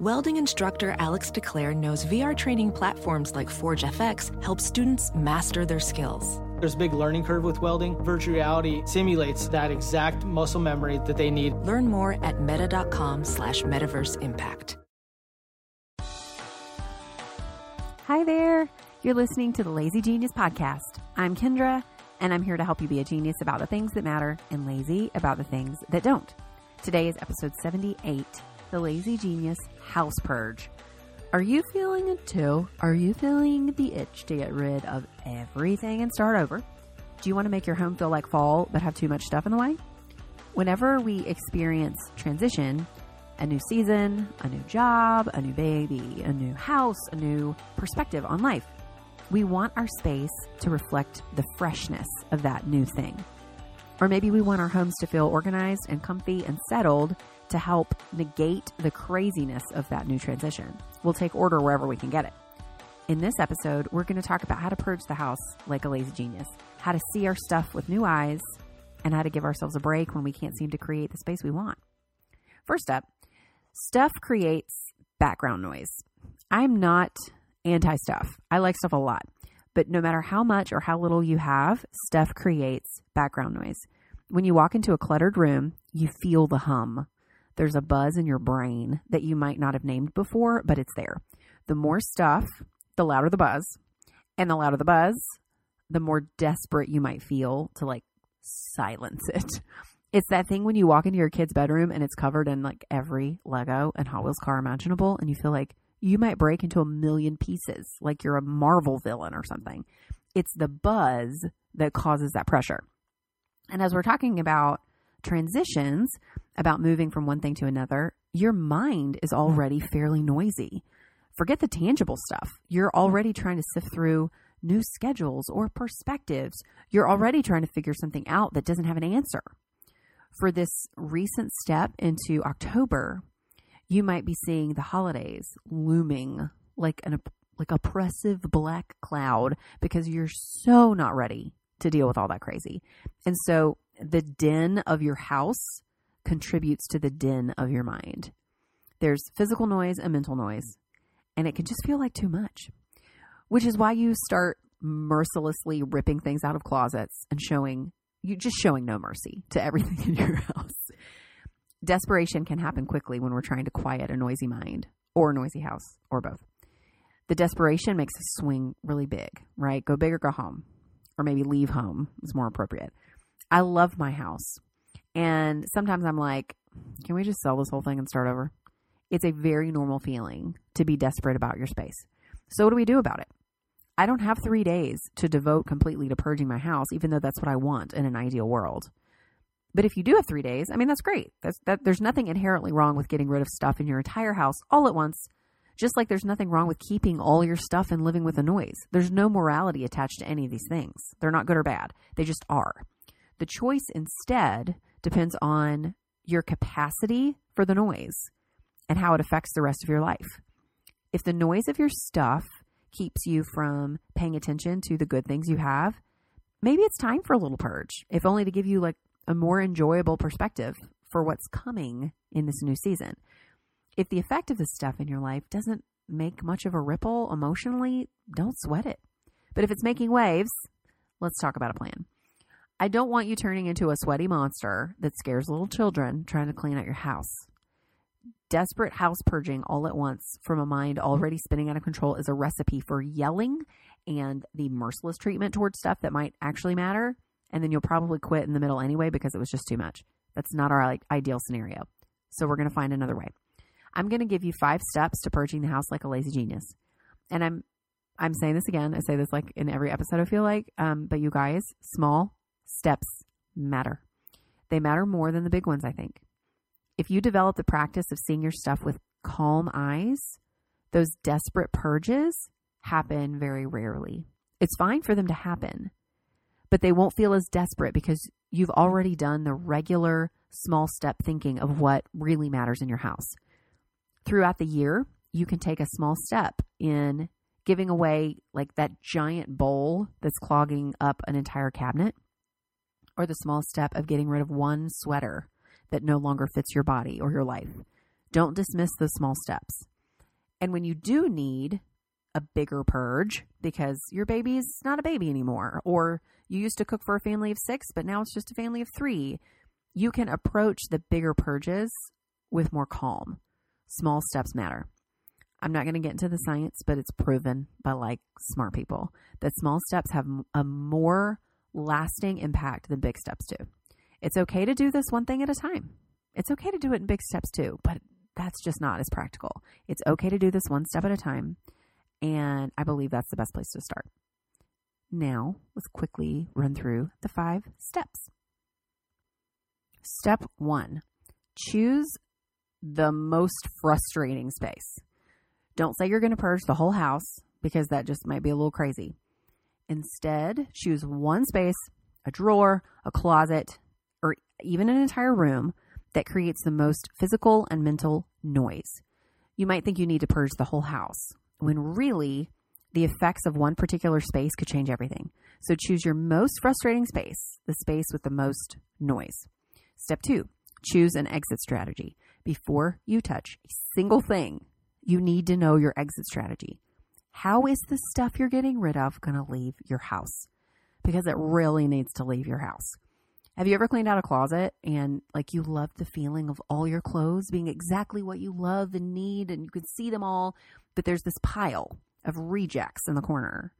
Welding instructor Alex DeClaire knows VR training platforms like Forge FX help students master their skills. There's a big learning curve with welding. Virtual reality simulates that exact muscle memory that they need. Learn more at meta.com slash metaverse impact. Hi there. You're listening to the Lazy Genius Podcast. I'm Kendra, and I'm here to help you be a genius about the things that matter and lazy about the things that don't. Today is episode 78 The Lazy Genius House Purge. Are you feeling it too? Are you feeling the itch to get rid of everything and start over? Do you want to make your home feel like fall but have too much stuff in the way? Whenever we experience transition, a new season, a new job, a new baby, a new house, a new perspective on life, we want our space to reflect the freshness of that new thing. Or maybe we want our homes to feel organized and comfy and settled to help negate the craziness of that new transition. We'll take order wherever we can get it. In this episode, we're going to talk about how to purge the house like a lazy genius, how to see our stuff with new eyes, and how to give ourselves a break when we can't seem to create the space we want. First up, stuff creates background noise. I'm not anti stuff. I like stuff a lot. But no matter how much or how little you have, stuff creates background noise. When you walk into a cluttered room, you feel the hum. There's a buzz in your brain that you might not have named before, but it's there. The more stuff, the louder the buzz. And the louder the buzz, the more desperate you might feel to like silence it. It's that thing when you walk into your kid's bedroom and it's covered in like every Lego and Hot Wheels car imaginable, and you feel like you might break into a million pieces, like you're a Marvel villain or something. It's the buzz that causes that pressure. And as we're talking about transitions, about moving from one thing to another, your mind is already fairly noisy. Forget the tangible stuff. You're already trying to sift through new schedules or perspectives. You're already trying to figure something out that doesn't have an answer. For this recent step into October, you might be seeing the holidays looming like an like oppressive black cloud because you're so not ready to deal with all that crazy. And so the din of your house contributes to the din of your mind. There's physical noise and mental noise, and it can just feel like too much, which is why you start mercilessly ripping things out of closets and showing you just showing no mercy to everything in your house. Desperation can happen quickly when we're trying to quiet a noisy mind or a noisy house or both. The desperation makes us swing really big, right? Go big or go home, or maybe leave home is more appropriate. I love my house. And sometimes I'm like, can we just sell this whole thing and start over? It's a very normal feeling to be desperate about your space. So, what do we do about it? I don't have three days to devote completely to purging my house, even though that's what I want in an ideal world. But if you do have three days, I mean, that's great. That's, that, there's nothing inherently wrong with getting rid of stuff in your entire house all at once, just like there's nothing wrong with keeping all your stuff and living with a noise. There's no morality attached to any of these things. They're not good or bad, they just are. The choice instead depends on your capacity for the noise and how it affects the rest of your life. If the noise of your stuff keeps you from paying attention to the good things you have, maybe it's time for a little purge, if only to give you like a more enjoyable perspective for what's coming in this new season. If the effect of this stuff in your life doesn't make much of a ripple emotionally, don't sweat it. But if it's making waves, let's talk about a plan. I don't want you turning into a sweaty monster that scares little children trying to clean out your house. Desperate house purging all at once from a mind already spinning out of control is a recipe for yelling and the merciless treatment towards stuff that might actually matter and then you'll probably quit in the middle anyway because it was just too much. That's not our like, ideal scenario. So we're going to find another way. I'm going to give you five steps to purging the house like a lazy genius. And I'm I'm saying this again. I say this like in every episode I feel like, um, but you guys, small steps matter. They matter more than the big ones, I think. If you develop the practice of seeing your stuff with calm eyes, those desperate purges happen very rarely. It's fine for them to happen, but they won't feel as desperate because you've already done the regular small step thinking of what really matters in your house. Throughout the year, you can take a small step in giving away like that giant bowl that's clogging up an entire cabinet, or the small step of getting rid of one sweater that no longer fits your body or your life. Don't dismiss those small steps. And when you do need a bigger purge because your baby's not a baby anymore, or you used to cook for a family of six, but now it's just a family of three, you can approach the bigger purges with more calm. Small steps matter. I'm not going to get into the science, but it's proven by like smart people that small steps have a more lasting impact than big steps do. It's okay to do this one thing at a time. It's okay to do it in big steps too, but that's just not as practical. It's okay to do this one step at a time. And I believe that's the best place to start. Now, let's quickly run through the five steps. Step one choose the most frustrating space. Don't say you're going to purge the whole house because that just might be a little crazy. Instead, choose one space, a drawer, a closet, or even an entire room that creates the most physical and mental noise. You might think you need to purge the whole house, when really, the effects of one particular space could change everything. So choose your most frustrating space, the space with the most noise. Step two, choose an exit strategy. Before you touch a single thing, you need to know your exit strategy. How is the stuff you're getting rid of going to leave your house? Because it really needs to leave your house. Have you ever cleaned out a closet and like you love the feeling of all your clothes being exactly what you love and need and you can see them all, but there's this pile of rejects in the corner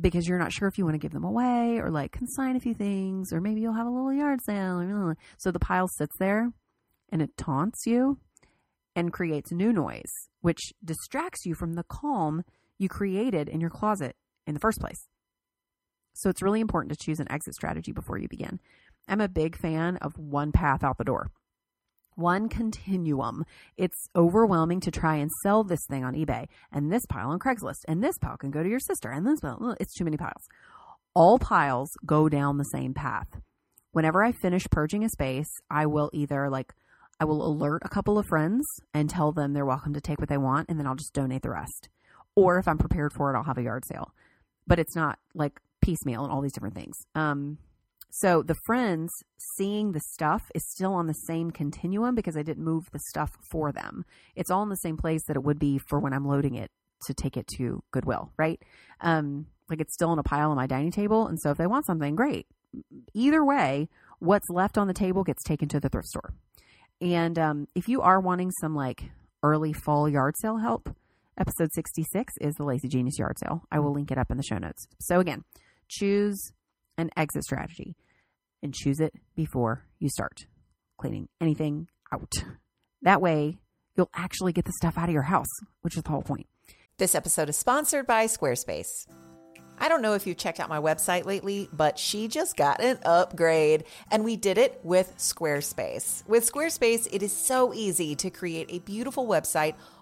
because you're not sure if you want to give them away or like consign a few things or maybe you'll have a little yard sale. So the pile sits there and it taunts you and creates new noise, which distracts you from the calm you created in your closet in the first place. So it's really important to choose an exit strategy before you begin. I'm a big fan of one path out the door. One continuum. It's overwhelming to try and sell this thing on eBay and this pile on Craigslist and this pile can go to your sister and this pile. It's too many piles. All piles go down the same path. Whenever I finish purging a space, I will either like I will alert a couple of friends and tell them they're welcome to take what they want, and then I'll just donate the rest. Or if I'm prepared for it, I'll have a yard sale. But it's not like piecemeal and all these different things. Um, so the friends seeing the stuff is still on the same continuum because I didn't move the stuff for them. It's all in the same place that it would be for when I'm loading it to take it to Goodwill, right? Um, like it's still in a pile on my dining table. And so if they want something, great. Either way, what's left on the table gets taken to the thrift store. And um, if you are wanting some like early fall yard sale help, episode 66 is the Lazy Genius Yard Sale. I will link it up in the show notes. So again, choose an exit strategy and choose it before you start cleaning anything out. That way, you'll actually get the stuff out of your house, which is the whole point. This episode is sponsored by Squarespace. I don't know if you've checked out my website lately, but she just got an upgrade and we did it with Squarespace. With Squarespace, it is so easy to create a beautiful website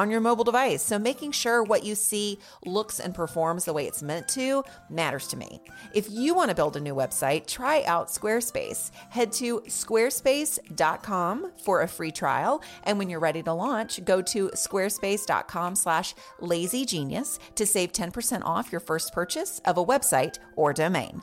on your mobile device. So making sure what you see looks and performs the way it's meant to matters to me. If you want to build a new website, try out Squarespace. Head to squarespace.com for a free trial. And when you're ready to launch, go to squarespace.com slash lazygenius to save 10% off your first purchase of a website or domain.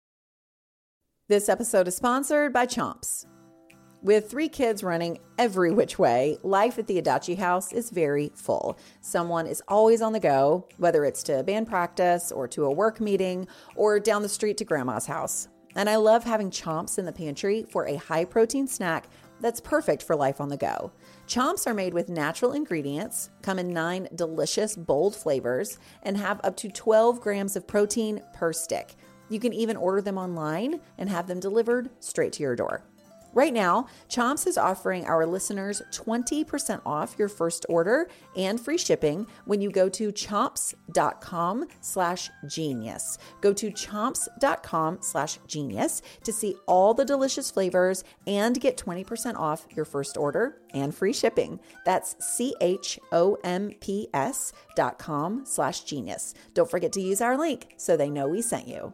This episode is sponsored by Chomps. With three kids running every which way, life at the Adachi house is very full. Someone is always on the go, whether it's to band practice or to a work meeting or down the street to grandma's house. And I love having chomps in the pantry for a high protein snack that's perfect for life on the go. Chomps are made with natural ingredients, come in nine delicious, bold flavors, and have up to 12 grams of protein per stick. You can even order them online and have them delivered straight to your door. Right now, Chomps is offering our listeners 20% off your first order and free shipping when you go to chomps.com slash genius. Go to chomps.com slash genius to see all the delicious flavors and get 20% off your first order and free shipping. That's C-H-O-M-P-S dot com slash genius. Don't forget to use our link so they know we sent you.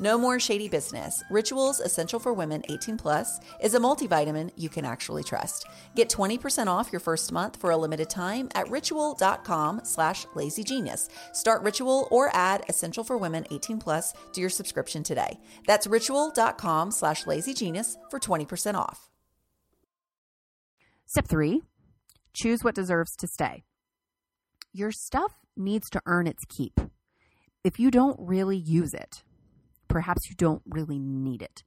No more shady business. Rituals Essential for Women 18 Plus is a multivitamin you can actually trust. Get 20% off your first month for a limited time at ritual.com slash lazygenius. Start Ritual or add Essential for Women 18 Plus to your subscription today. That's ritual.com slash lazygenius for 20% off. Step three choose what deserves to stay. Your stuff needs to earn its keep. If you don't really use it, perhaps you don't really need it.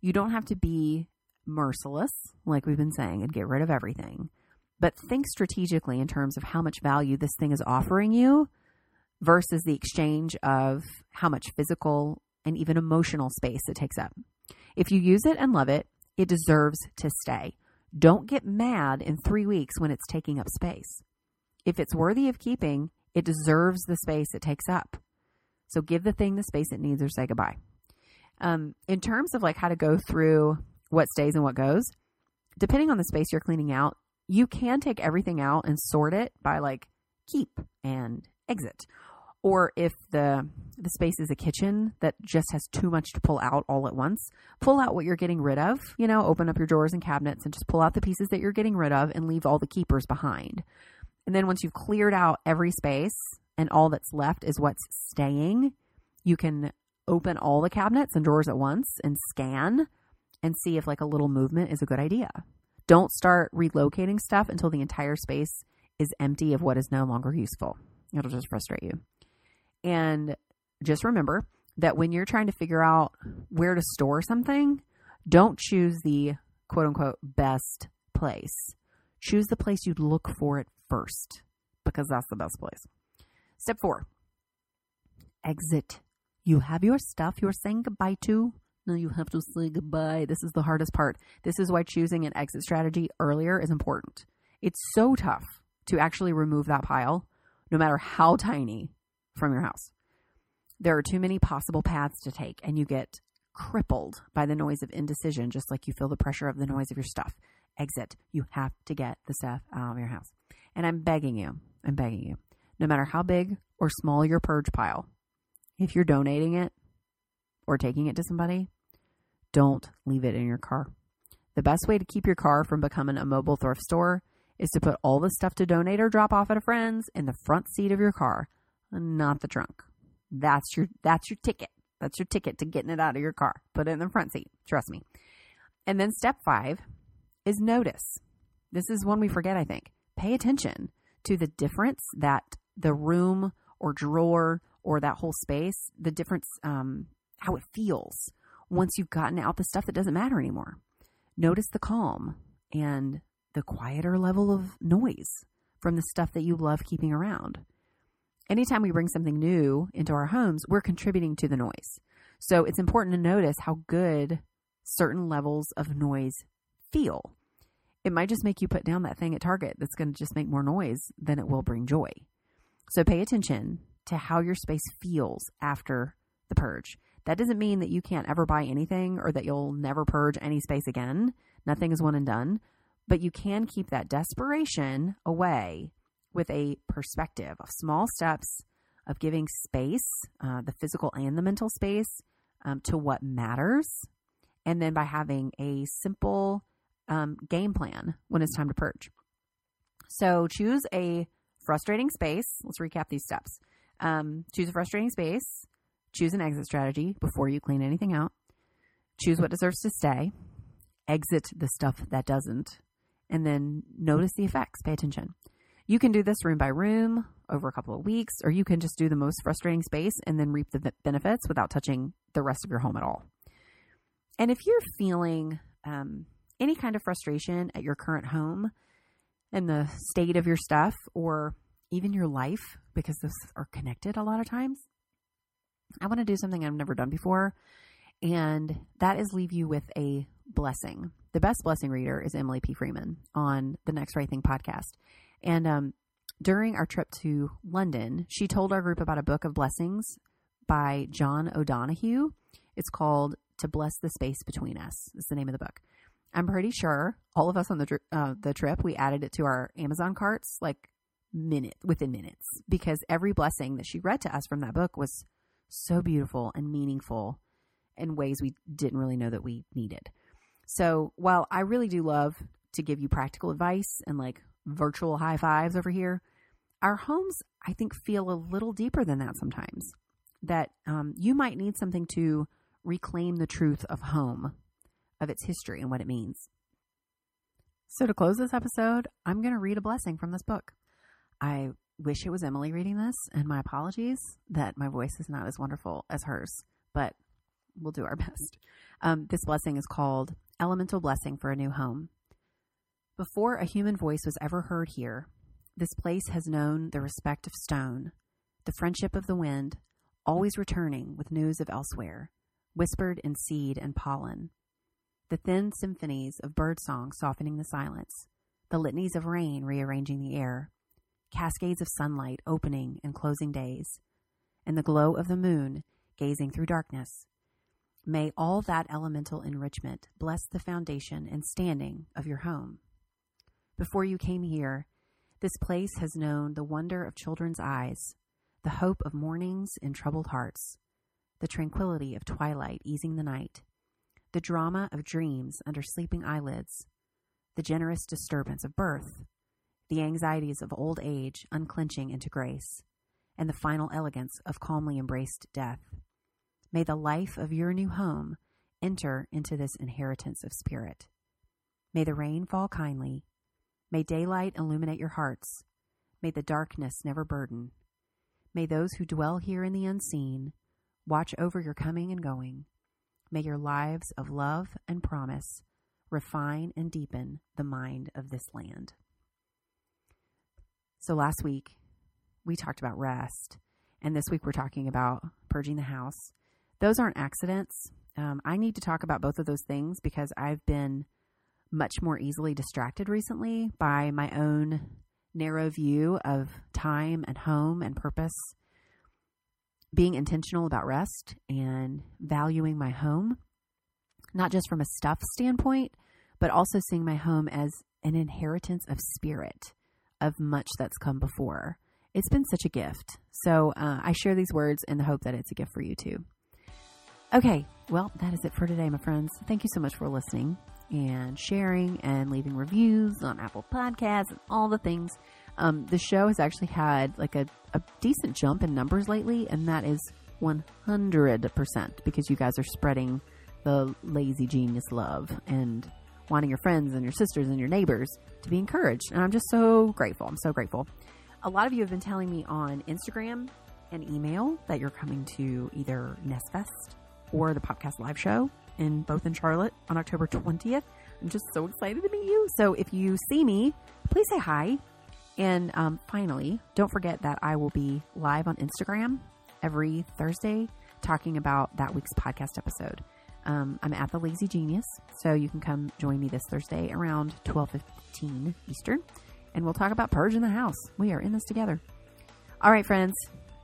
You don't have to be merciless, like we've been saying, and get rid of everything. But think strategically in terms of how much value this thing is offering you versus the exchange of how much physical and even emotional space it takes up. If you use it and love it, it deserves to stay. Don't get mad in three weeks when it's taking up space. If it's worthy of keeping, it deserves the space it takes up. So give the thing the space it needs or say goodbye. Um, in terms of like how to go through what stays and what goes, depending on the space you're cleaning out, you can take everything out and sort it by like keep and exit. Or if the the space is a kitchen that just has too much to pull out all at once, pull out what you're getting rid of. You know, open up your drawers and cabinets and just pull out the pieces that you're getting rid of and leave all the keepers behind. And then once you've cleared out every space and all that's left is what's staying, you can open all the cabinets and drawers at once and scan and see if like a little movement is a good idea. Don't start relocating stuff until the entire space is empty of what is no longer useful. It'll just frustrate you. And just remember that when you're trying to figure out where to store something, don't choose the quote unquote best place. Choose the place you'd look for it first because that's the best place. Step four exit. You have your stuff you're saying goodbye to. No, you have to say goodbye. This is the hardest part. This is why choosing an exit strategy earlier is important. It's so tough to actually remove that pile, no matter how tiny, from your house. There are too many possible paths to take, and you get crippled by the noise of indecision, just like you feel the pressure of the noise of your stuff. exit. You have to get the stuff out of your house. And I'm begging you, I'm begging you, no matter how big or small your purge pile, if you're donating it or taking it to somebody, don't leave it in your car. The best way to keep your car from becoming a mobile thrift store is to put all the stuff to donate or drop off at a friend's in the front seat of your car, not the trunk. That's your that's your ticket. That's your ticket to getting it out of your car. Put it in the front seat. Trust me. And then step 5 is notice. This is one we forget, I think. Pay attention to the difference that the room or drawer or that whole space, the difference, um, how it feels once you've gotten out the stuff that doesn't matter anymore. Notice the calm and the quieter level of noise from the stuff that you love keeping around. Anytime we bring something new into our homes, we're contributing to the noise. So it's important to notice how good certain levels of noise feel. It might just make you put down that thing at Target that's going to just make more noise than it will bring joy. So pay attention to how your space feels after the purge. That doesn't mean that you can't ever buy anything or that you'll never purge any space again. Nothing is one and done. But you can keep that desperation away with a perspective of small steps of giving space, uh, the physical and the mental space, um, to what matters. And then by having a simple um, game plan when it's time to purge. So choose a frustrating space. Let's recap these steps. Um, choose a frustrating space Choose an exit strategy before you clean anything out. Choose what deserves to stay. Exit the stuff that doesn't. And then notice the effects. Pay attention. You can do this room by room over a couple of weeks, or you can just do the most frustrating space and then reap the benefits without touching the rest of your home at all. And if you're feeling um, any kind of frustration at your current home and the state of your stuff, or even your life, because those are connected a lot of times, I want to do something I've never done before, and that is leave you with a blessing. The best blessing reader is Emily P. Freeman on the Next Right Thing podcast. And um, during our trip to London, she told our group about a book of blessings by John O'Donohue. It's called To Bless the Space Between Us. Is the name of the book. I'm pretty sure all of us on the uh, the trip we added it to our Amazon carts like minute within minutes because every blessing that she read to us from that book was so beautiful and meaningful in ways we didn't really know that we needed. So while I really do love to give you practical advice and like virtual high fives over here, our homes, I think, feel a little deeper than that sometimes. That um, you might need something to reclaim the truth of home, of its history and what it means. So, to close this episode, I'm going to read a blessing from this book. I wish it was Emily reading this, and my apologies that my voice is not as wonderful as hers, but we'll do our best. Um, this blessing is called Elemental Blessing for a New Home. Before a human voice was ever heard here, this place has known the respect of stone, the friendship of the wind, always returning with news of elsewhere, whispered in seed and pollen, the thin symphonies of birdsong softening the silence, the litanies of rain rearranging the air cascades of sunlight opening and closing days, and the glow of the moon gazing through darkness. May all that elemental enrichment bless the foundation and standing of your home. Before you came here, this place has known the wonder of children's eyes, the hope of mornings in troubled hearts, the tranquility of twilight easing the night, the drama of dreams under sleeping eyelids, the generous disturbance of birth, the anxieties of old age unclenching into grace, and the final elegance of calmly embraced death. May the life of your new home enter into this inheritance of spirit. May the rain fall kindly. May daylight illuminate your hearts. May the darkness never burden. May those who dwell here in the unseen watch over your coming and going. May your lives of love and promise refine and deepen the mind of this land. So last week we talked about rest, and this week we're talking about purging the house. Those aren't accidents. Um, I need to talk about both of those things because I've been much more easily distracted recently by my own narrow view of time and home and purpose. Being intentional about rest and valuing my home, not just from a stuff standpoint, but also seeing my home as an inheritance of spirit, of much that's come before. It's been such a gift. So uh, I share these words in the hope that it's a gift for you too. Okay, well, that is it for today, my friends. Thank you so much for listening and sharing and leaving reviews on Apple Podcasts and all the things. Um, the show has actually had like a, a decent jump in numbers lately, and that is 100% because you guys are spreading the lazy genius love and wanting your friends and your sisters and your neighbors to be encouraged. And I'm just so grateful. I'm so grateful. A lot of you have been telling me on Instagram and email that you're coming to either Nestfest or the Popcast live show in both in Charlotte on October 20th. I'm just so excited to meet you. So if you see me, please say hi. And um, finally, don't forget that I will be live on Instagram every Thursday talking about that week's podcast episode. Um, I'm at the Lazy Genius, so you can come join me this Thursday around 12:15 Eastern, and we'll talk about Purge in the House. We are in this together. All right, friends.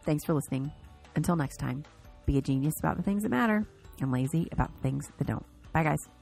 Thanks for listening. Until next time, be a genius about the things that matter and lazy about the things that don't. Bye, guys.